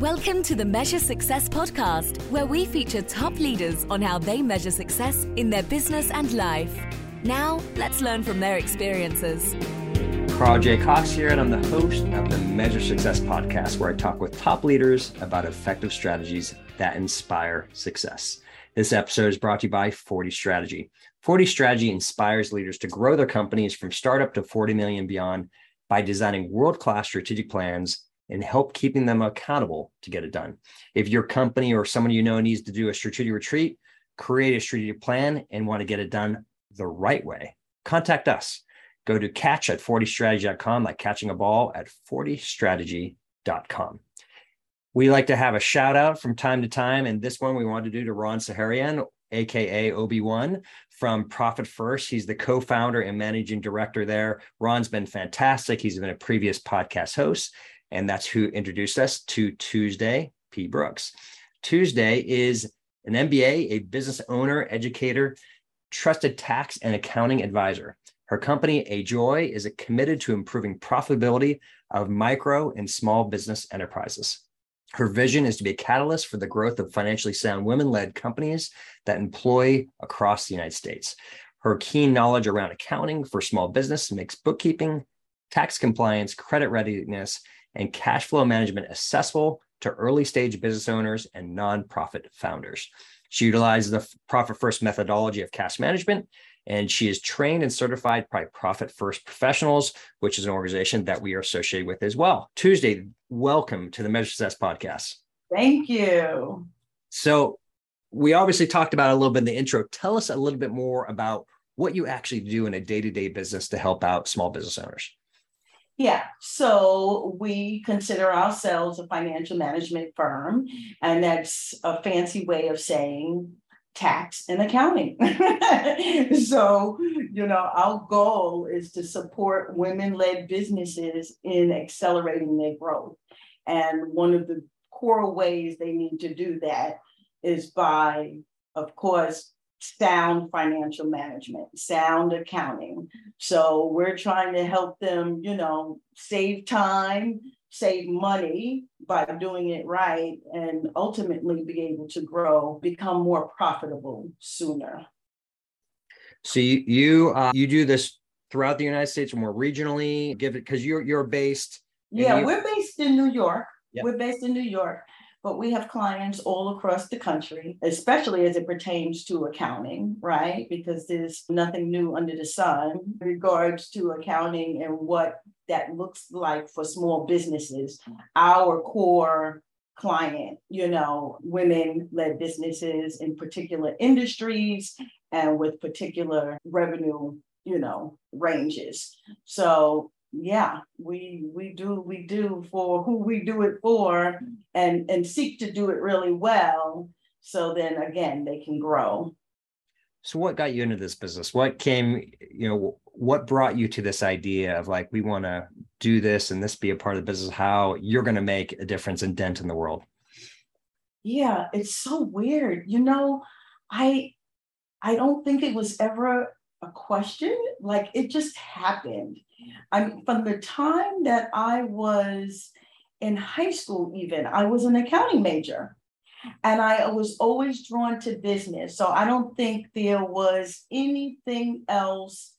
Welcome to the Measure Success podcast, where we feature top leaders on how they measure success in their business and life. Now, let's learn from their experiences. Carl J. Cox here, and I'm the host of the Measure Success podcast, where I talk with top leaders about effective strategies that inspire success. This episode is brought to you by 40 Strategy. 40 Strategy inspires leaders to grow their companies from startup to 40 million beyond by designing world class strategic plans and help keeping them accountable to get it done. If your company or someone you know needs to do a strategic retreat, create a strategic plan and want to get it done the right way, contact us. Go to catch at 40strategy.com, like catching a ball at 40strategy.com. We like to have a shout out from time to time. And this one we want to do to Ron Saharian, aka Obi-Wan from Profit First. He's the co-founder and managing director there. Ron's been fantastic. He's been a previous podcast host and that's who introduced us to Tuesday P. Brooks. Tuesday is an MBA, a business owner, educator, trusted tax and accounting advisor. Her company, AJOI, is committed to improving profitability of micro and small business enterprises. Her vision is to be a catalyst for the growth of financially sound women led companies that employ across the United States. Her keen knowledge around accounting for small business makes bookkeeping, tax compliance, credit readiness, and cash flow management accessible to early stage business owners and nonprofit founders. She utilizes the Profit First methodology of cash management, and she is trained and certified by Profit First Professionals, which is an organization that we are associated with as well. Tuesday, welcome to the Measure Success podcast. Thank you. So, we obviously talked about a little bit in the intro. Tell us a little bit more about what you actually do in a day to day business to help out small business owners. Yeah, so we consider ourselves a financial management firm, and that's a fancy way of saying tax and accounting. so, you know, our goal is to support women led businesses in accelerating their growth. And one of the core ways they need to do that is by, of course, sound financial management, sound accounting. So we're trying to help them, you know, save time, save money by doing it right, and ultimately be able to grow, become more profitable sooner. So you you, uh, you do this throughout the United States or more regionally? Give it because you're you're based. Yeah, we're based in New York. Yep. We're based in New York but we have clients all across the country, especially as it pertains to accounting, right? Because there's nothing new under the sun in regards to accounting and what that looks like for small businesses. Our core client, you know, women led businesses in particular industries and with particular revenue, you know, ranges. So yeah we we do we do for who we do it for and and seek to do it really well so then again they can grow. So what got you into this business? What came you know what brought you to this idea of like we want to do this and this be a part of the business how you're going to make a difference and dent in the world? Yeah it's so weird you know i i don't think it was ever a question like it just happened I mean, from the time that I was in high school, even, I was an accounting major and I was always drawn to business. So I don't think there was anything else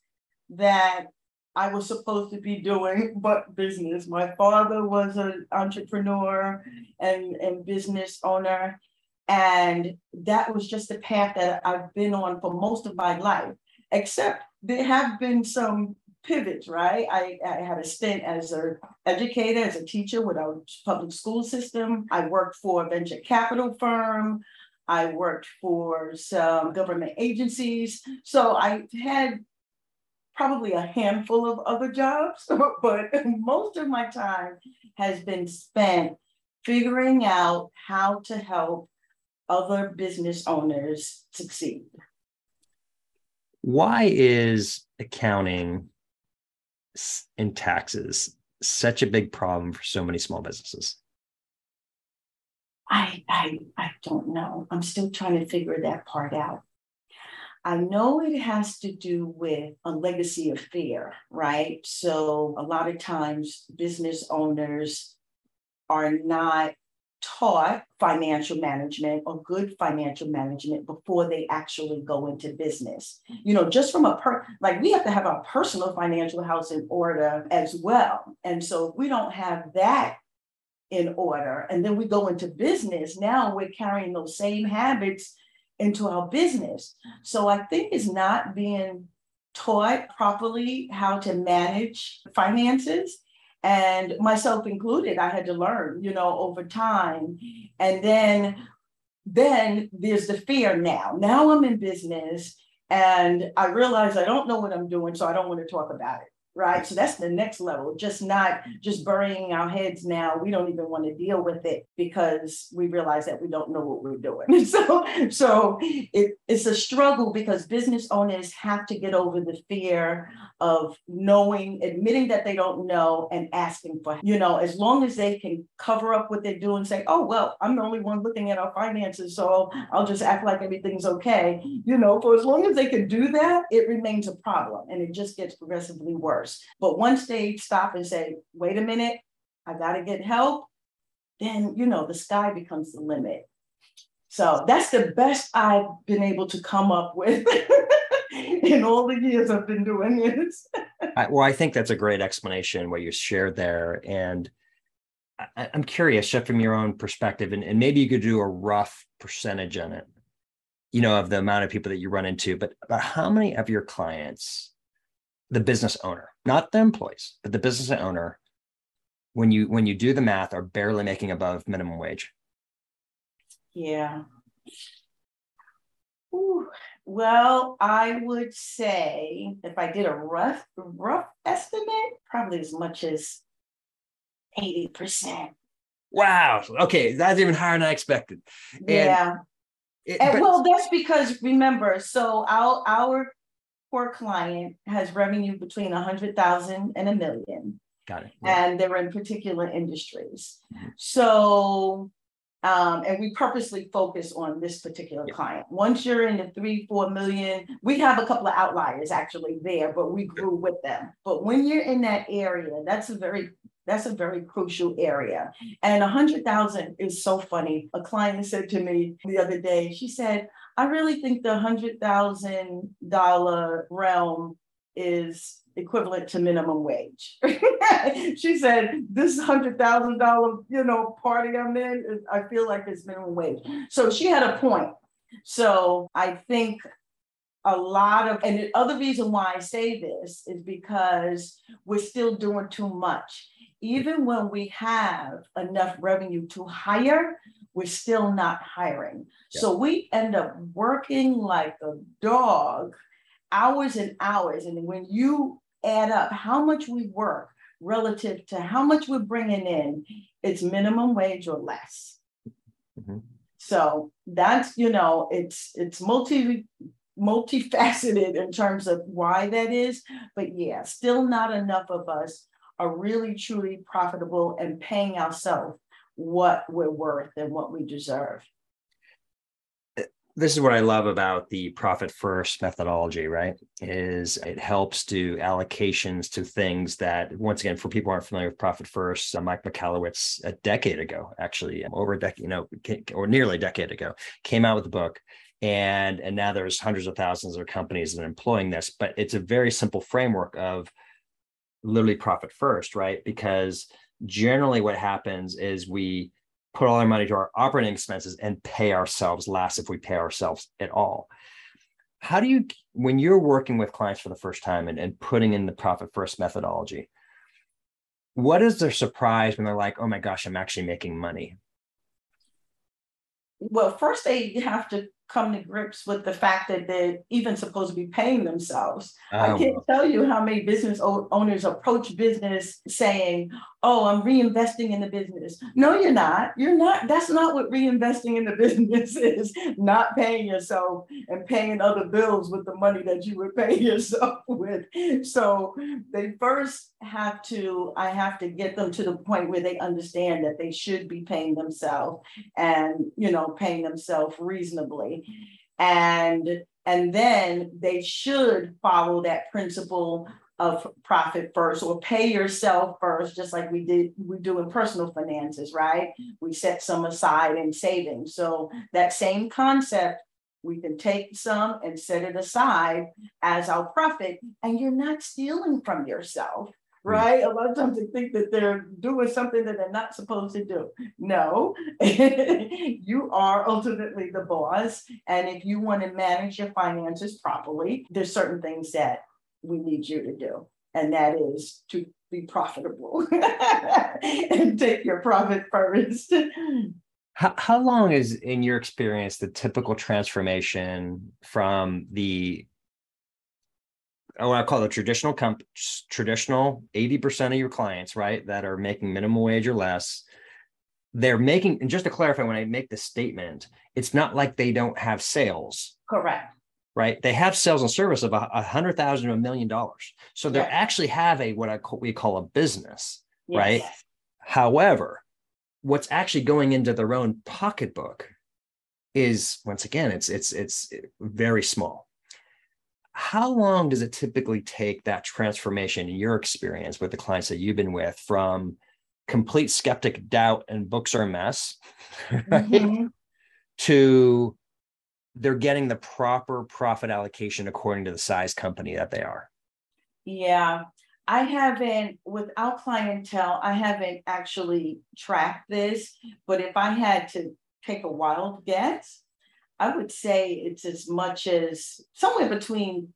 that I was supposed to be doing but business. My father was an entrepreneur and, and business owner. And that was just the path that I've been on for most of my life, except there have been some pivots, right? I, I had a stint as an educator, as a teacher with our public school system. I worked for a venture capital firm. I worked for some government agencies. So I had probably a handful of other jobs, but most of my time has been spent figuring out how to help other business owners succeed. Why is accounting and taxes such a big problem for so many small businesses? I, I, I don't know. I'm still trying to figure that part out. I know it has to do with a legacy of fear, right? So a lot of times business owners are not taught financial management or good financial management before they actually go into business. You know, just from a per like we have to have our personal financial house in order as well. And so if we don't have that in order and then we go into business, now we're carrying those same habits into our business. So I think it's not being taught properly how to manage finances and myself included i had to learn you know over time and then then there's the fear now now i'm in business and i realize i don't know what i'm doing so i don't want to talk about it right? So that's the next level, just not just burying our heads now. We don't even want to deal with it because we realize that we don't know what we're doing. so so it, it's a struggle because business owners have to get over the fear of knowing, admitting that they don't know and asking for, you know, as long as they can cover up what they're doing, say, oh, well, I'm the only one looking at our finances, so I'll just act like everything's okay. You know, for as long as they can do that, it remains a problem and it just gets progressively worse. But once they stop and say, wait a minute, I got to get help, then, you know, the sky becomes the limit. So that's the best I've been able to come up with in all the years I've been doing this. I, well, I think that's a great explanation what you shared there. And I, am curious, just from your own perspective, and, and maybe you could do a rough percentage on it, you know, of the amount of people that you run into, but about how many of your clients the business owner, not the employees, but the business owner, when you when you do the math, are barely making above minimum wage. Yeah. Ooh. Well, I would say if I did a rough rough estimate, probably as much as 80%. Wow. Okay. That's even higher than I expected. And yeah. It, and but, well, that's because remember, so our our core client has revenue between a hundred thousand and a million. Got it. Yeah. And they're in particular industries. Mm-hmm. So, um, and we purposely focus on this particular yeah. client. Once you're in the three, four million, we have a couple of outliers actually there, but we grew with them. But when you're in that area, that's a very that's a very crucial area. And a hundred thousand is so funny. A client said to me the other day, she said, I really think the hundred thousand dollar realm is equivalent to minimum wage. she said, "This hundred thousand dollar, you know, party I'm in, I feel like it's minimum wage." So she had a point. So I think a lot of, and the other reason why I say this is because we're still doing too much. Even when we have enough revenue to hire, we're still not hiring. Yeah. So we end up working like a dog, hours and hours. And when you add up how much we work relative to how much we're bringing in, it's minimum wage or less. Mm-hmm. So that's you know it's it's multi multifaceted in terms of why that is, but yeah, still not enough of us are really truly profitable and paying ourselves what we're worth and what we deserve. This is what I love about the profit first methodology, right? Is it helps do allocations to things that, once again, for people aren't familiar with profit first, uh, Mike Michalowicz a decade ago, actually over a decade, you know, or nearly a decade ago, came out with a book and and now there's hundreds of thousands of companies that are employing this but it's a very simple framework of literally profit first right because generally what happens is we put all our money to our operating expenses and pay ourselves less if we pay ourselves at all. How do you, when you're working with clients for the first time and, and putting in the profit first methodology, what is their surprise when they're like, oh my gosh, I'm actually making money? Well, first they have to come to grips with the fact that they're even supposed to be paying themselves. I Oh, can't tell you how many business owners approach business saying, Oh, I'm reinvesting in the business. No, you're not. You're not. That's not what reinvesting in the business is. Not paying yourself and paying other bills with the money that you would pay yourself with. So they first have to, I have to get them to the point where they understand that they should be paying themselves and, you know, paying themselves reasonably. And and then they should follow that principle of profit first or pay yourself first, just like we did, we do in personal finances, right? We set some aside in savings. So that same concept, we can take some and set it aside as our profit, and you're not stealing from yourself. Right? A lot of times they think that they're doing something that they're not supposed to do. No, you are ultimately the boss. And if you want to manage your finances properly, there's certain things that we need you to do. And that is to be profitable and take your profit first. How, how long is, in your experience, the typical transformation from the I want to call it traditional comp traditional 80% of your clients, right, that are making minimum wage or less. They're making, and just to clarify, when I make this statement, it's not like they don't have sales, Correct. right? They have sales and service of a, a hundred thousand to a million dollars. So they actually have a what I call we call a business. Right. However, what's actually going into their own pocketbook is once again, it's it's it's very small. How long does it typically take that transformation in your experience with the clients that you've been with from complete skeptic doubt and books are a mess right, Mhm. to they're getting the proper profit allocation according to the size company that they are? Yeah, I haven't, without clientele, I haven't actually tracked this, but if I had to take a wild guess, I would say it's as much as somewhere between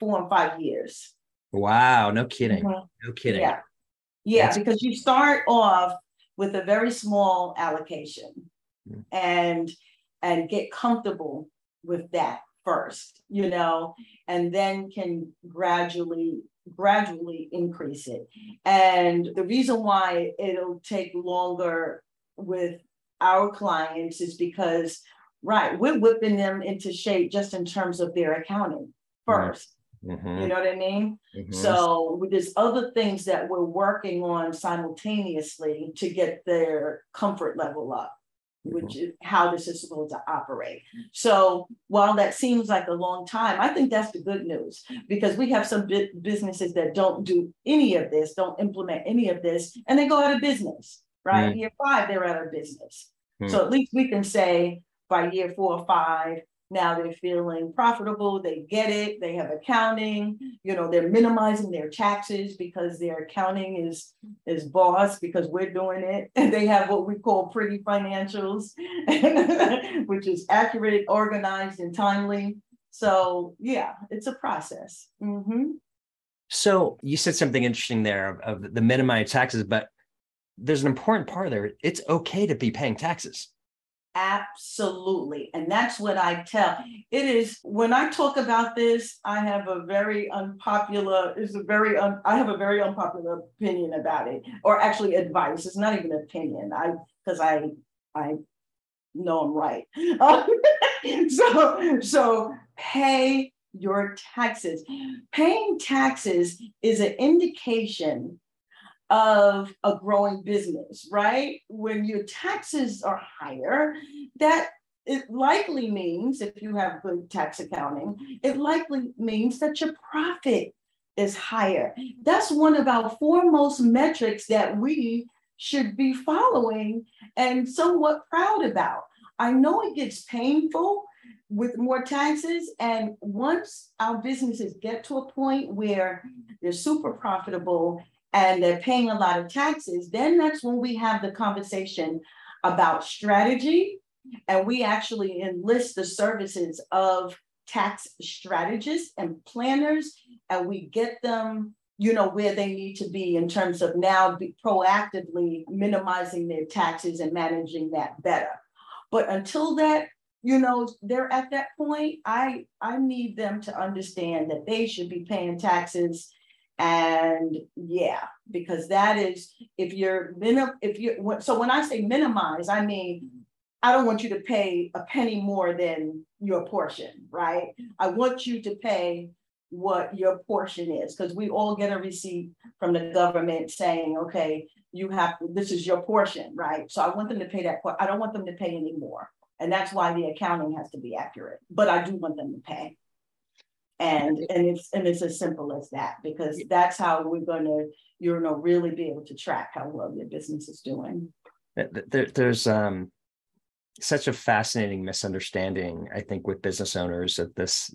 four and five years. Wow, no kidding. Mhm. No kidding. Yeah. Yeah, That's- because you start off with a very small allocation Mm. and and get comfortable with that first, you know, and then can gradually gradually increase it. And the reason why it'll take longer with our clients is because right, we're whipping them into shape just in terms of their accounting Right. first. Mhm, You know what I mean? mhm. So there's other things that we're working on simultaneously to get their comfort level up, which is how this is supposed to operate. So while that seems like a long time, I think that's the good news because we have some bu- businesses that don't do any of this, don't implement any of this, and they go out of business, right? Mm. Year five, they're out of business. Mm. So at least we can say by year four or five, now they're feeling profitable, they get it, they have accounting, you know, they're minimizing their taxes because their accounting is is boss because we're doing it. And they have what we call pretty financials, which is accurate, organized, and timely. So yeah, it's a process. Mhm. So you said something interesting there of, of the minimized taxes, but there's an important part there. It's okay to be paying taxes. Absolutely. And that's what I tell. It is when I talk about this, I have a very unpopular, is a very un, I have a very unpopular opinion about it, or actually advice. It's not even opinion. I because I I know I'm right. so so pay your taxes. Paying taxes is an indication of a growing business, right? When your taxes are higher, that it likely means, if you have good tax accounting, it likely means that your profit is higher. That's one of our foremost metrics that we should be following and somewhat proud about. I know it gets painful with more taxes. And once our businesses get to a point where they're super profitable and they're paying a lot of taxes, then that's when we have the conversation about strategy. And we actually enlist the services of tax strategists and planners, and we get them, you know, where they need to be in terms of now proactively minimizing their taxes and managing that better. But until that you know, they're at that point. I I need them to understand that they should be paying taxes. And yeah, because that is if you're minim if you so when I say minimize, I mean I don't want you to pay a penny more than your portion, right? I want you to pay what your portion is because we all get a receipt from the government saying, okay, you have this is your portion, right? So I want them to pay that. I don't want them to pay any more. And that's why the accounting has to be accurate. But I do want them to pay. And and it's and it's as simple as that because that's how we're gonna, you know, really be able to track how well your business is doing. There, there's um such a fascinating misunderstanding, I think, with business owners of this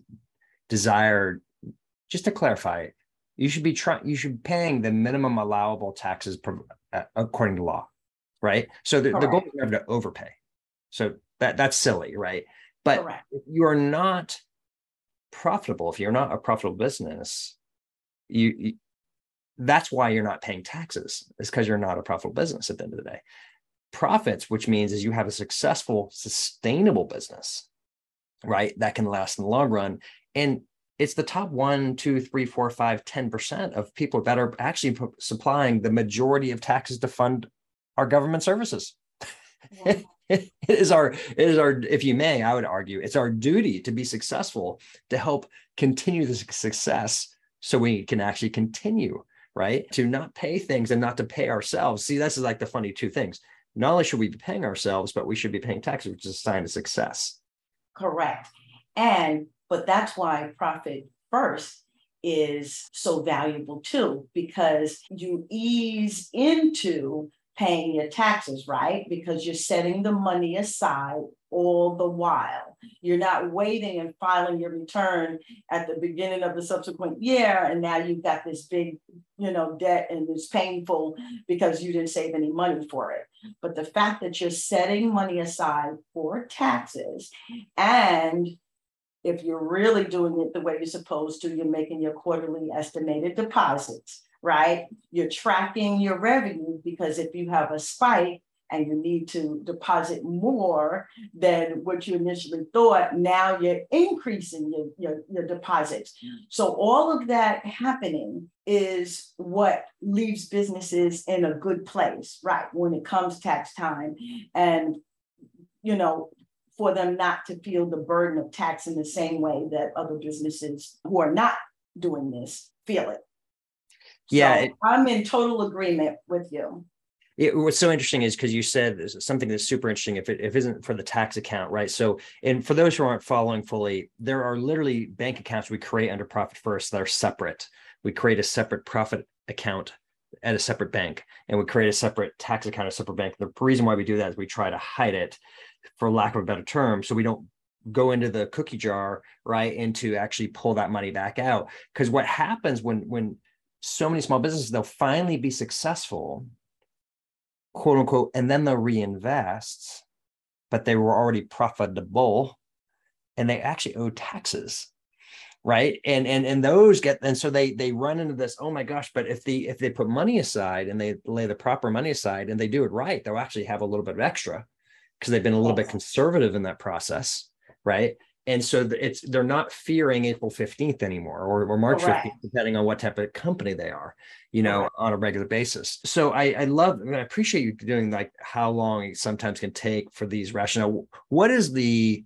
desire. Just to clarify, you should be trying. You should be paying the minimum allowable taxes per, uh, according to law, right? So the, the goal is never to overpay. So that that's silly, right? But Correct. you are not profitable, if you're not a profitable business, you, you that's why you're not paying taxes. Is because you're not a profitable business at the end of the day profits, which means is you have a successful, sustainable business, right? That can last in the long run. And it's the top one, two, three, four, five, 10% of people that are actually supplying the majority of taxes to fund our government services. it is our, it is our, if you may, I would argue, it's our duty to be successful to help continue the success so we can actually continue, right? To not pay things and not to pay ourselves. See, this is like the funny two things not only should we be paying ourselves, but we should be paying taxes, which is a sign of success. Correct. And, but that's why profit first is so valuable too, because you ease into paying your taxes, right? Because you're setting the money aside all the while. You're not waiting and filing your return at the beginning of the subsequent year, and now you've got this big, you know, debt and it's painful because you didn't save any money for it. But the fact that you're setting money aside for taxes and if you're really doing it the way you're supposed to, you're making your quarterly estimated deposits right? You're tracking your revenue because if you have a spike and you need to deposit more than what you initially thought, now you're increasing your, your, your deposits. Mm. So all of that happening is what leaves businesses in a good place, right? When it comes tax time and, you know, for them not to feel the burden of tax in the same way that other businesses who are not doing this feel it. Yeah, so it, I'm in total agreement with you. It, what's so interesting is because you said something that's super interesting. If it if it isn't for the tax account, right? So, and for those who aren't following fully, there are literally bank accounts we create under Profit First that are separate. We create a separate profit account at a separate bank, and we create a separate tax account at a separate bank. The reason why we do that is we try to hide it, for lack of a better term, so we don't go into the cookie jar, right, and to actually pull that money back out. Because what happens when when so many small businesses, they'll finally be successful, quote unquote, and then they'll reinvest, but they were already profitable and they actually owe taxes right? And and and those get and so they they run into this oh my gosh but if the if they put money aside and they lay the proper money aside and they do it right they'll actually have a little bit of extra because they've been a little bit conservative in that process right and so it's they're not fearing April 15th anymore or, or March Correct. 15th, depending on what type of company they are, you know, Correct. on a regular basis. So I, I love, I, mean, I appreciate you doing like how long it sometimes can take for these rationale. What is the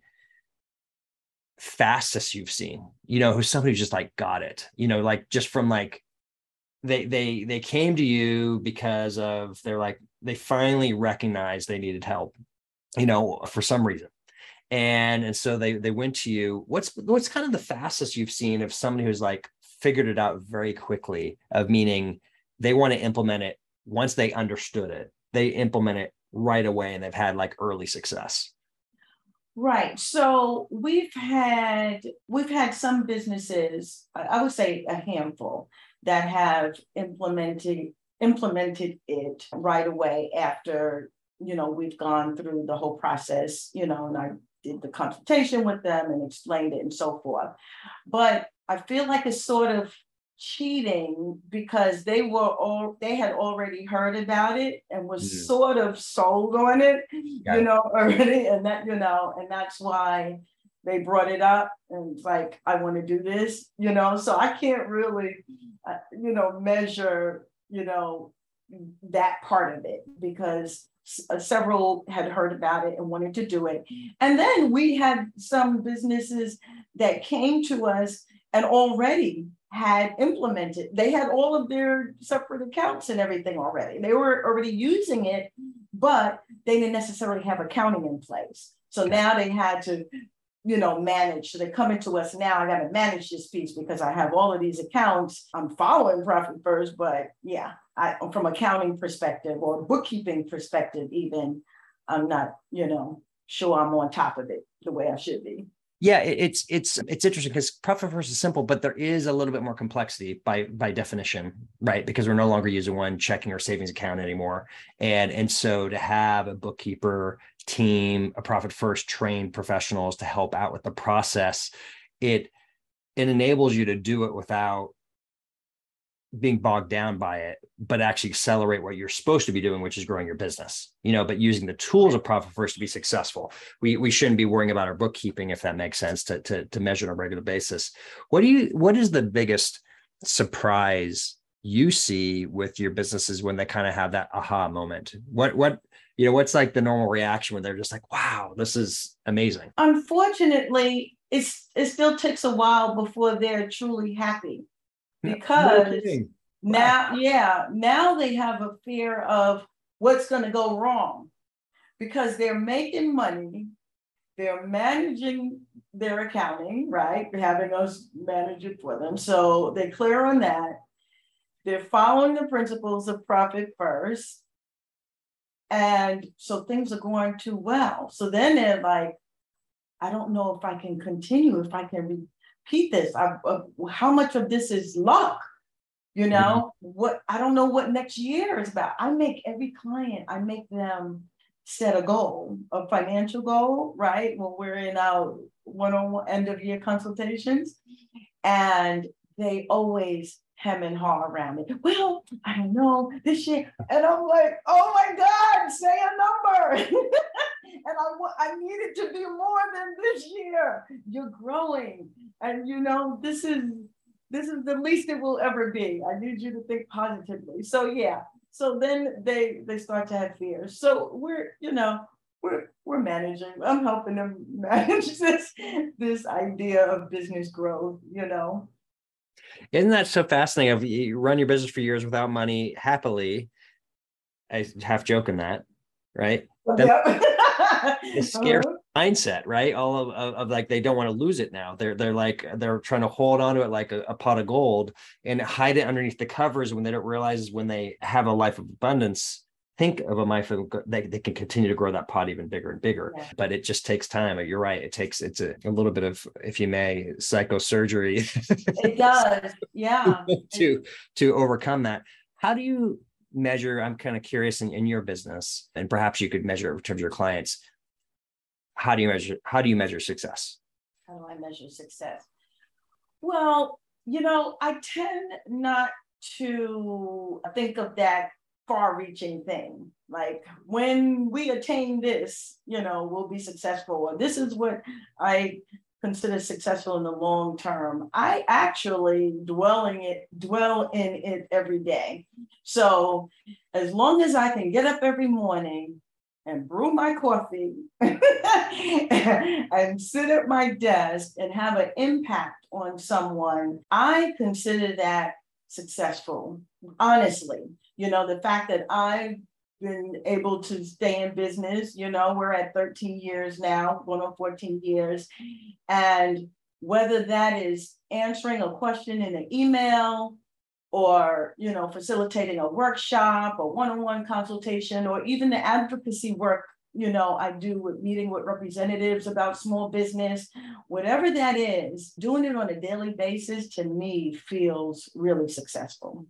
fastest you've seen, you know, who's somebody who's just like got it, you know, like just from like they they they came to you because of they're like they finally recognized they needed help, you know, for some reason and and so they they went to you. What's what's kind of the fastest you've seen of somebody who's like figured it out very quickly of meaning they want to implement it once they understood it they implement it right away and they've had like early success? Right. So we've had we've had some businesses i would say a handful that have implemented implemented it right away after you know we've gone through the whole process you know and i did the consultation with them and explained it and so forth. But I feel like it's sort of cheating because they were all they had already heard about it and was mm. sort of sold on it, Got you know, already. And that, you know, and that's why they brought it up and it's like, I want to do this, you know. So I can't really, uh, you know, measure, you know, that part of it because Uh, several had heard about it and wanted to do it. Mm. And then we had some businesses that came to us and already had implemented, they had all of their separate accounts and everything already. They were already using it, but they didn't necessarily have accounting in place. So now they had to, you know, manage. So they're coming to us now. I got to manage this piece because I have all of these accounts. I'm following Profit First, but yeah, I, from accounting perspective or bookkeeping perspective, even I'm not, you know, sure I'm on top of it the way I should be. Yeah, it's it's it's interesting because profit first is simple, but there is a little bit more complexity by by definition, right? Because we're no longer using one checking or savings account anymore, and and so to have a bookkeeper team, a profit first trained professionals to help out with the process, it it enables you to do it without being bogged down by it, but actually accelerate what you're supposed to be doing, which is growing your business. You know, but using the tools of Profit First to be successful. We we shouldn't be worrying about our bookkeeping if that makes sense to to to measure on a regular basis. What do you what is the biggest surprise you see with your businesses when they kind of have that aha moment? What what you know, what's like the normal reaction when they're just like, wow, this is amazing? Unfortunately, it's it still takes a while before they're truly happy because no now, yeah, now they have a fear of what's going to go wrong because they're making money, they're managing their accounting, right? Having us manage it for them. So they're clear on that. They're following the principles of profit first. And so things are going too well. So then they're like, I don't know if I can continue, if I can repeat this. I, uh, how much of this is luck? You know, mm-hmm. what I don't know what next year is about. I make every client, I make them set a goal, a financial goal, right? When we're in our one-on-one end of year consultations. And they always hem and haw around it. Well, I don't know this year. And I'm like, oh my God, say a number. and I, I need it to be more than this year. You're growing. And you know, this is this is the least it will ever be. I need you to think positively. So yeah. So then they they start to have fears. So we're, you know, we're we're managing. I'm helping them manage this this idea of business growth, you know. Isn't that so fascinating? Of you run your business for years without money happily. I half joking that, right? Yep. the scare uh-huh. mindset, right? All of, of, of, like they don't want to lose it now. They're they're like they're trying to hold on to it like a, a, pot of gold and hide it underneath the covers when they don't realize when they have a life of abundance. Think of a life of they, they can continue to grow that pot even bigger and bigger. Yeah. But it just takes time. You're right. It takes it's a, a little bit of, if you may, psychosurgery. it does, yeah. to to overcome that. How do you measure i'm kind of curious in, in your business and perhaps you could measure in terms of your clients how do you measure how do you measure success? How do i measure success? Well you know i tend not to think of that far reaching thing. Like when we attain this you know we'll be successful or this is what i consider successful in the long term. I actually dwelling it dwell in it every day. So as long as i can get up every morning and brew my coffee and sit at my desk and have an impact on someone, I consider that successful. Honestly, you know, the fact that I've been able to stay in business, you know, we're at 13 years now, going on 14 years. And whether that is answering a question in an email, or you know facilitating a workshop or one-on-one consultation or even the advocacy work you know i do with meeting with representatives about small business. Whatever that is doing it on a daily basis to me feels really successful.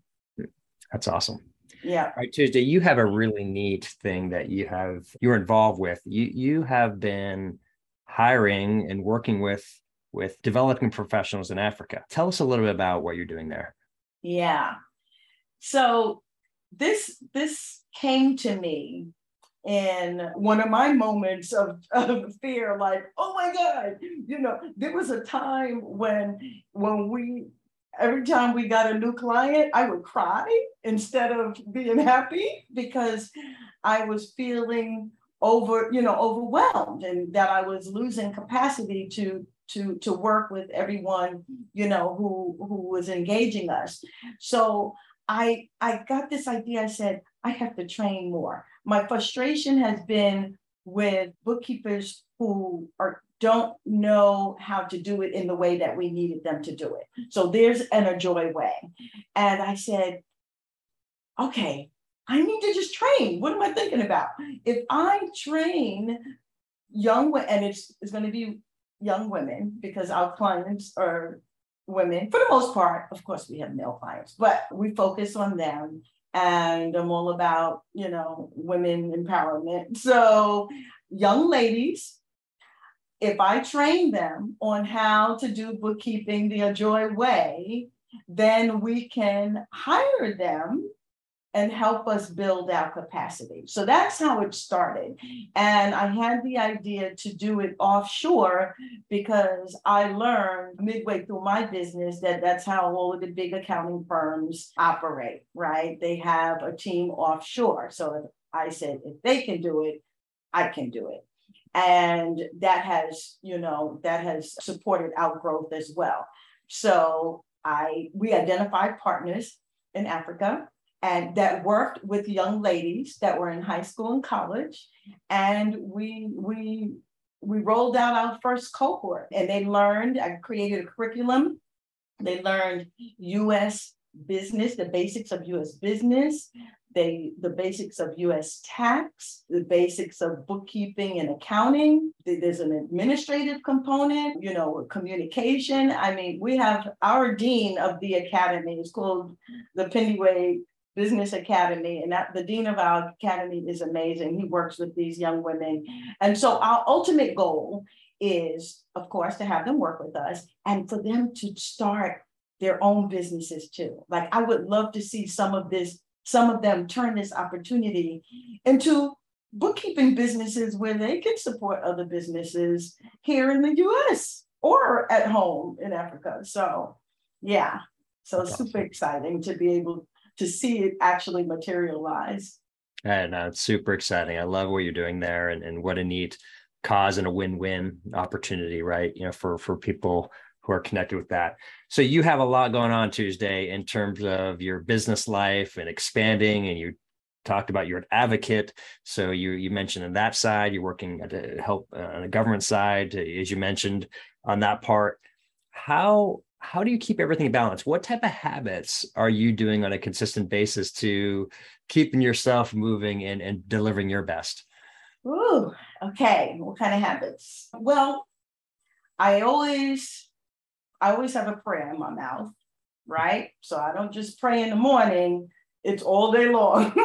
That's awesome. Yeah. All right tuesday you have a really neat thing that you have you're involved with. You you have been hiring and working with with developing professionals in africa. Tell us a little bit about what you're doing there Yeah. So this this came to me in one of my moments of, of fear, like, oh my God, you know, there was a time when when we every time we got a new client, I would cry instead of being happy because I was feeling over, you know, overwhelmed and that I was losing capacity to to to work with everyone, you know, who who was engaging us. So I I got this idea. I said, I have to train more. My frustration has been with bookkeepers who are don't know how to do it in the way that we needed them to do it. So there's an AJOI way. And I said, okay, I need to just train. What am I thinking about? If I train young and it's, it's going to be young women because our clients are women for the most part. Of course, we have male clients, but we focus on them. And I'm all about, you know, women empowerment. So, young ladies, if I train them on how to do bookkeeping the AJOI way, then we can hire them and help us build our capacity. So that's how it started. And I had the idea to do it offshore because I learned midway through my business that that's how all of the big accounting firms operate, right? They have a team offshore. So I said, if they can do it, I can do it. And that has, you know, that has supported our growth as well. So I we identified partners in Africa and that worked with young ladies that were in high school and college. And we we we rolled out our first cohort and they learned i created a curriculum. They learned us business the basics of us business they the basics of us tax the basics of bookkeeping and accounting. There's an administrative component you know communication. I mean we have our dean of the academy is called the Way Business Academy, and that the dean of our academy is amazing. He works with these young women. And so our ultimate goal is, of course, to have them work with us and for them to start their own businesses too. Like I would love to see some of this, some of them turn this opportunity into bookkeeping businesses where they can support other businesses here in the US or at home in Africa. So yeah. So super exciting to be able to see it actually materialize. And uh, it's super exciting. I love what you're doing there and, and what a neat cause and a win-win opportunity, right? You know, for for people who are connected with that. So you have a lot going on Tuesday in terms of your business life and expanding and you talked about you're an advocate. So you you mentioned on that side, you're working to help uh, on the government side, as you mentioned on that part. How how do you keep everything balanced? What type of habits are you doing on a consistent basis to keeping yourself moving and, and delivering your best? Ooh, okay. What kind of habits? Well, I always I always have a prayer in my mouth, right? So I don't just pray in the morning, it's all day long.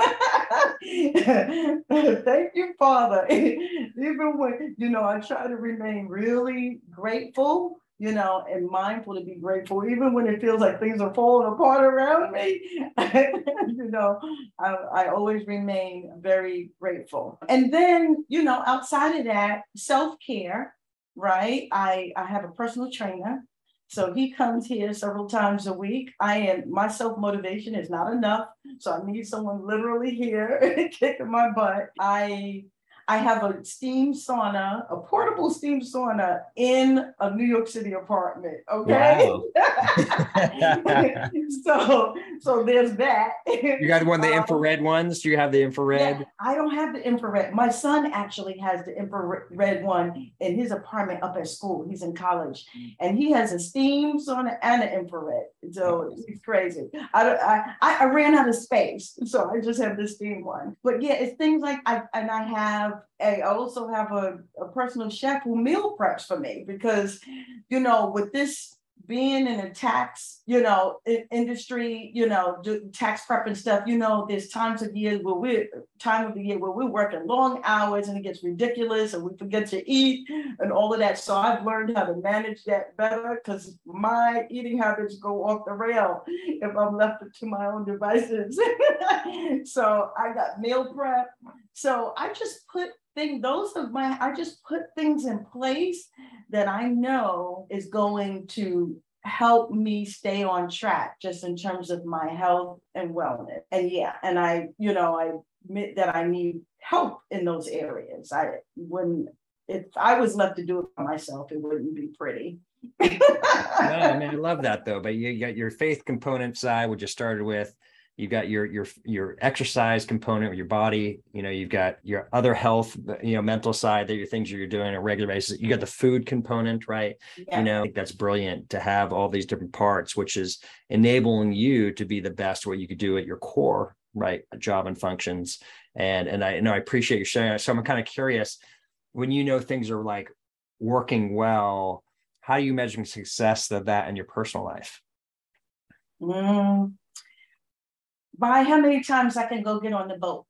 Thank you, Father. Even when, you know, I try to remain really grateful you know, and mindful to be grateful, even when it feels like things are falling apart around me. you know, I, I always remain very grateful. And then, you know, outside of that, self care, right? I, I have a personal trainer. So he comes here several times a week. I am my self motivation is not enough. So I need someone literally here kicking my butt. I I have a steam sauna, a portable steam sauna in a New York City apartment. Okay. Wow. so so there's that. You got one of the um, infrared ones? Do you have the infrared? Yeah, I don't have the infrared. My son actually has the infrared one in his apartment up at school. He's in college and he has a steam sauna and an infrared. So it's crazy. I, I I ran out of space. So I just have the steam one. But yeah, it's things like I and I have I also have a, a personal chef who meal preps for me because, you know, with this being in a tax, you know, industry, you know, tax prep and stuff, you know, there's times of year where we're time of the year where we're working long hours and it gets ridiculous and we forget to eat and all of that. So I've learned how to manage that better because my eating habits go off the rail if I'm left to my own devices. so I got meal prep. So I just put thing those are my i just put things in place that i know is going to help me stay on track just in terms of my health and wellness and yeah and i you know i admit that i need help in those areas i wouldn't if i was left to do it by myself it wouldn't be pretty no, I mean, I love that though. But you got your faith component side, which you started with, you've got your your your exercise component with your body you know you've got your other health you know mental side that your things you're doing on a regular basis. You got the food component right? Yeah. you know that's brilliant to have all these different parts which is enabling you to be the best what you could do at your core right job and functions. And and i know i appreciate you sharing so i'm kind of curious when you know things are like working well how are you measuring success of that in your personal life? Mm by how many times I can go get on the boat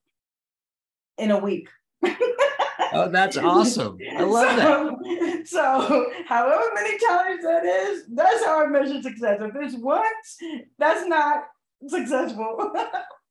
in a week. oh, that's awesome. I love so, that. So, however many times that is, that's how I measure success. If it's once, that's not successful.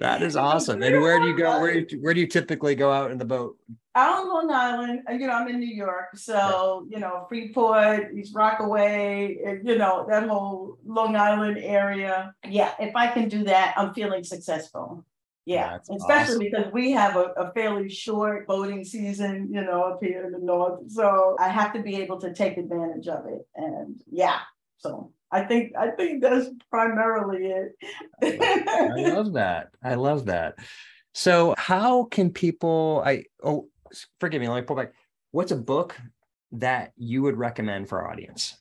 that is awesome. And where do you go? Where, where do you typically go out in the boat? out on Long Island, uh, you know, I'm in New York, so you know, Freeport, East Rockaway, uh, you know, that whole Long Island area. Yeah, if I can do that, I'm feeling successful. Yeah, That's especially awesome. because we have a, a, fairly short boating season, you know, up here in the north. So I have to be able to take advantage of it. And yeah, so I think I think that's primarily it. I love that. I love that. So how can people I oh forgive me, let me pull back. What's a book that you would recommend for our audience?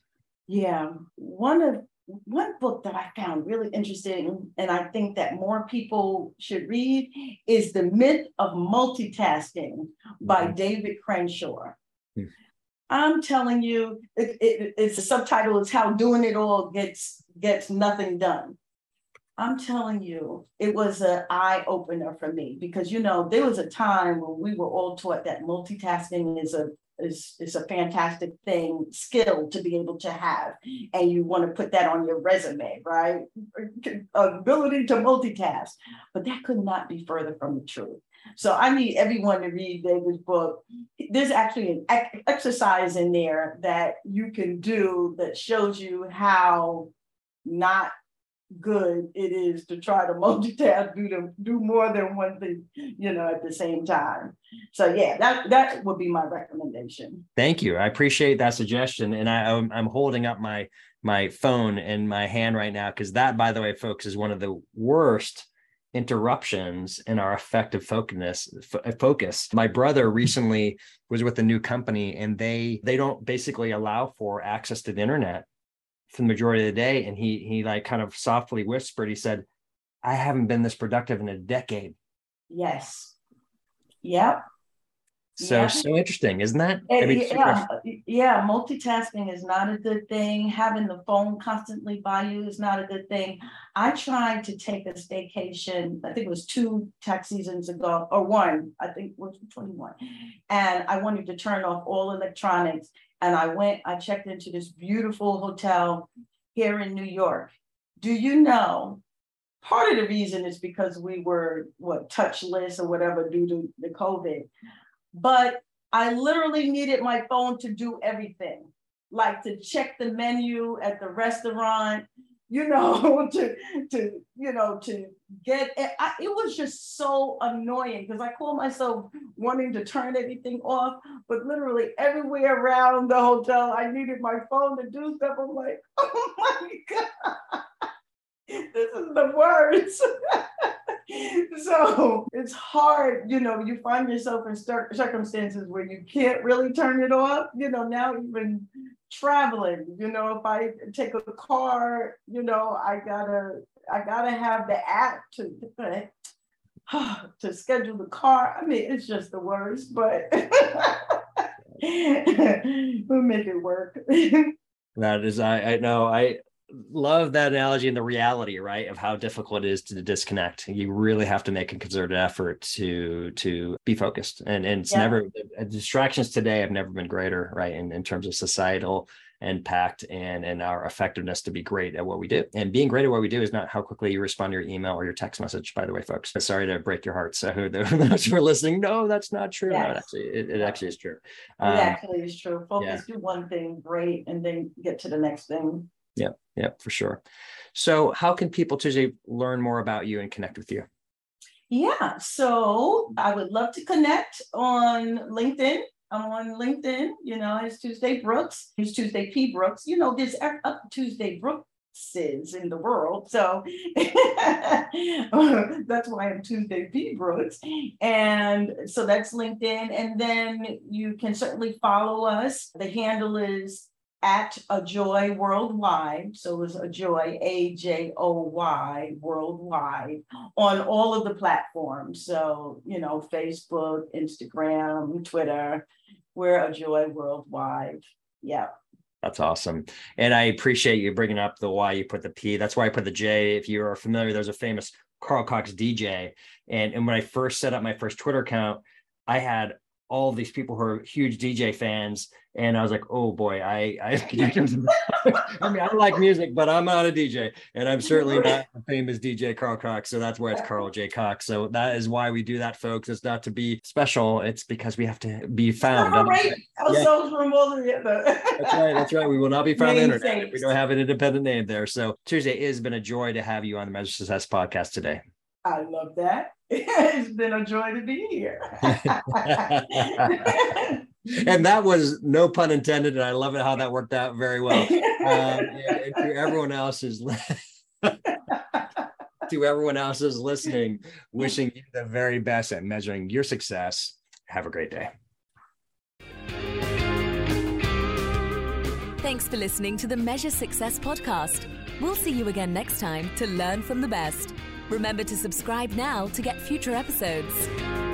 Yeah, one of one book that I found really interesting, and I think that more people should read, is The Myth of Multitasking by mm-hmm. David Crenshaw. Mm-hmm. I'm telling you, it, it, it's the subtitle is How Doing It All Gets Gets Nothing Done. I'm telling you, it was an eye opener for me because you know there was a time when we were all taught that multitasking is a is, is a fantastic thing, skill to be able to have, and you want to put that on your resume, right? Ability to multitask, but that could not be further from the truth. So I need everyone to read David's book. There's actually an exercise in there that you can do that shows you how not good it is to try to multitask, do to do more than one thing, you know, at the same time. So yeah, that that would be my recommendation. Thank you. I appreciate that suggestion, and I I'm, I'm holding up my my phone in my hand right now because that, by the way, folks, is one of the worst interruptions in our effective focus focus my brother recently was with a new company and they they don't basically allow for access to the internet for the majority of the day. And he he like kind of softly whispered, he said, I haven't been this productive in a decade. Yes. Yep. So yeah. so interesting, isn't that? I mean, yeah, uh, yeah. Multitasking is not a good thing. Having the phone constantly by you is not a good thing. I tried to take a staycation. I think it was two tax seasons ago, or one. I think it was twenty one, and I wanted to turn off all electronics. And I went. I checked into this beautiful hotel here in New York. Do you know part of the reason is because we were what touchless or whatever due to the COVID but I literally needed my phone to do everything, like to check the menu at the restaurant, you know, to to you know to get it. I, it was just so annoying because I call myself wanting to turn everything off, but literally everywhere around the hotel, I needed my phone to do stuff. I'm like, oh my god, this is the worst. so it's hard, you know, you find yourself in circumstances where you can't really turn it off. You know, now even traveling, you know, if I take a car, you know, I gotta, I gotta have the app to to schedule the car. I mean, it's just the worst, but we'll make it work. That is, I, I know, I love that analogy and the reality, right, of how difficult it is to disconnect. You really have to make a concerted effort to to be focused, and and it's yeah. never distractions today have never been greater, right, in in terms of societal impact and and our effectiveness to be great at what we do. And being great at what we do is not how quickly you respond to your email or your text message. By the way, folks, sorry to break your hearts. So those who are listening, no, that's not true. Yes. No, it actually, it, it, actually is true. Um, it actually is true. Focus yeah. do one thing great, and then get to the next thing. Yeah, yeah, for sure. So, how can people Tuesday learn more about you and connect with you? Yeah, so I would love to connect on LinkedIn. I'm on LinkedIn, you know, it's Tuesday Brooks. It's Tuesday P Brooks. You know, there's up Tuesday Brookses in the world. So that's why I'm Tuesday P Brooks. And so that's LinkedIn. And then you can certainly follow us. The handle is at AJOI Worldwide. So it's joy, A J O Y Worldwide on all of the platforms. So, you know, Facebook, Instagram, Twitter, we're AJOI Worldwide. Yeah. That's awesome. And I appreciate you bringing up the why you put the P. That's why I put the J. If you are familiar, there's a famous Carl Cox DJ. And, and when I first set up my first Twitter account, I had all these people who are huge DJ fans. And I was like, oh boy, I I, I mean I like music, but I'm not a DJ, and I'm certainly not a famous DJ Carl Cox. So that's why it's Carl J. Cox. So that is why we do that, folks. It's not to be special, it's because we have to be found. Right. Yeah. that's right. That's right. We will not be found on the internet if we don't have an independent name there. So Tuesday, it has been a joy to have you on the Measure Success podcast today. I love that. it's been a joy to be here. and that was no pun intended, and I love it how that worked out very well. Uh, and to everyone else is to everyone else is listening, wishing you the very best at measuring your success. Have a great day. Thanks for listening to the Measure Success podcast. We'll see you again next time to learn from the best. Remember to subscribe now to get future episodes.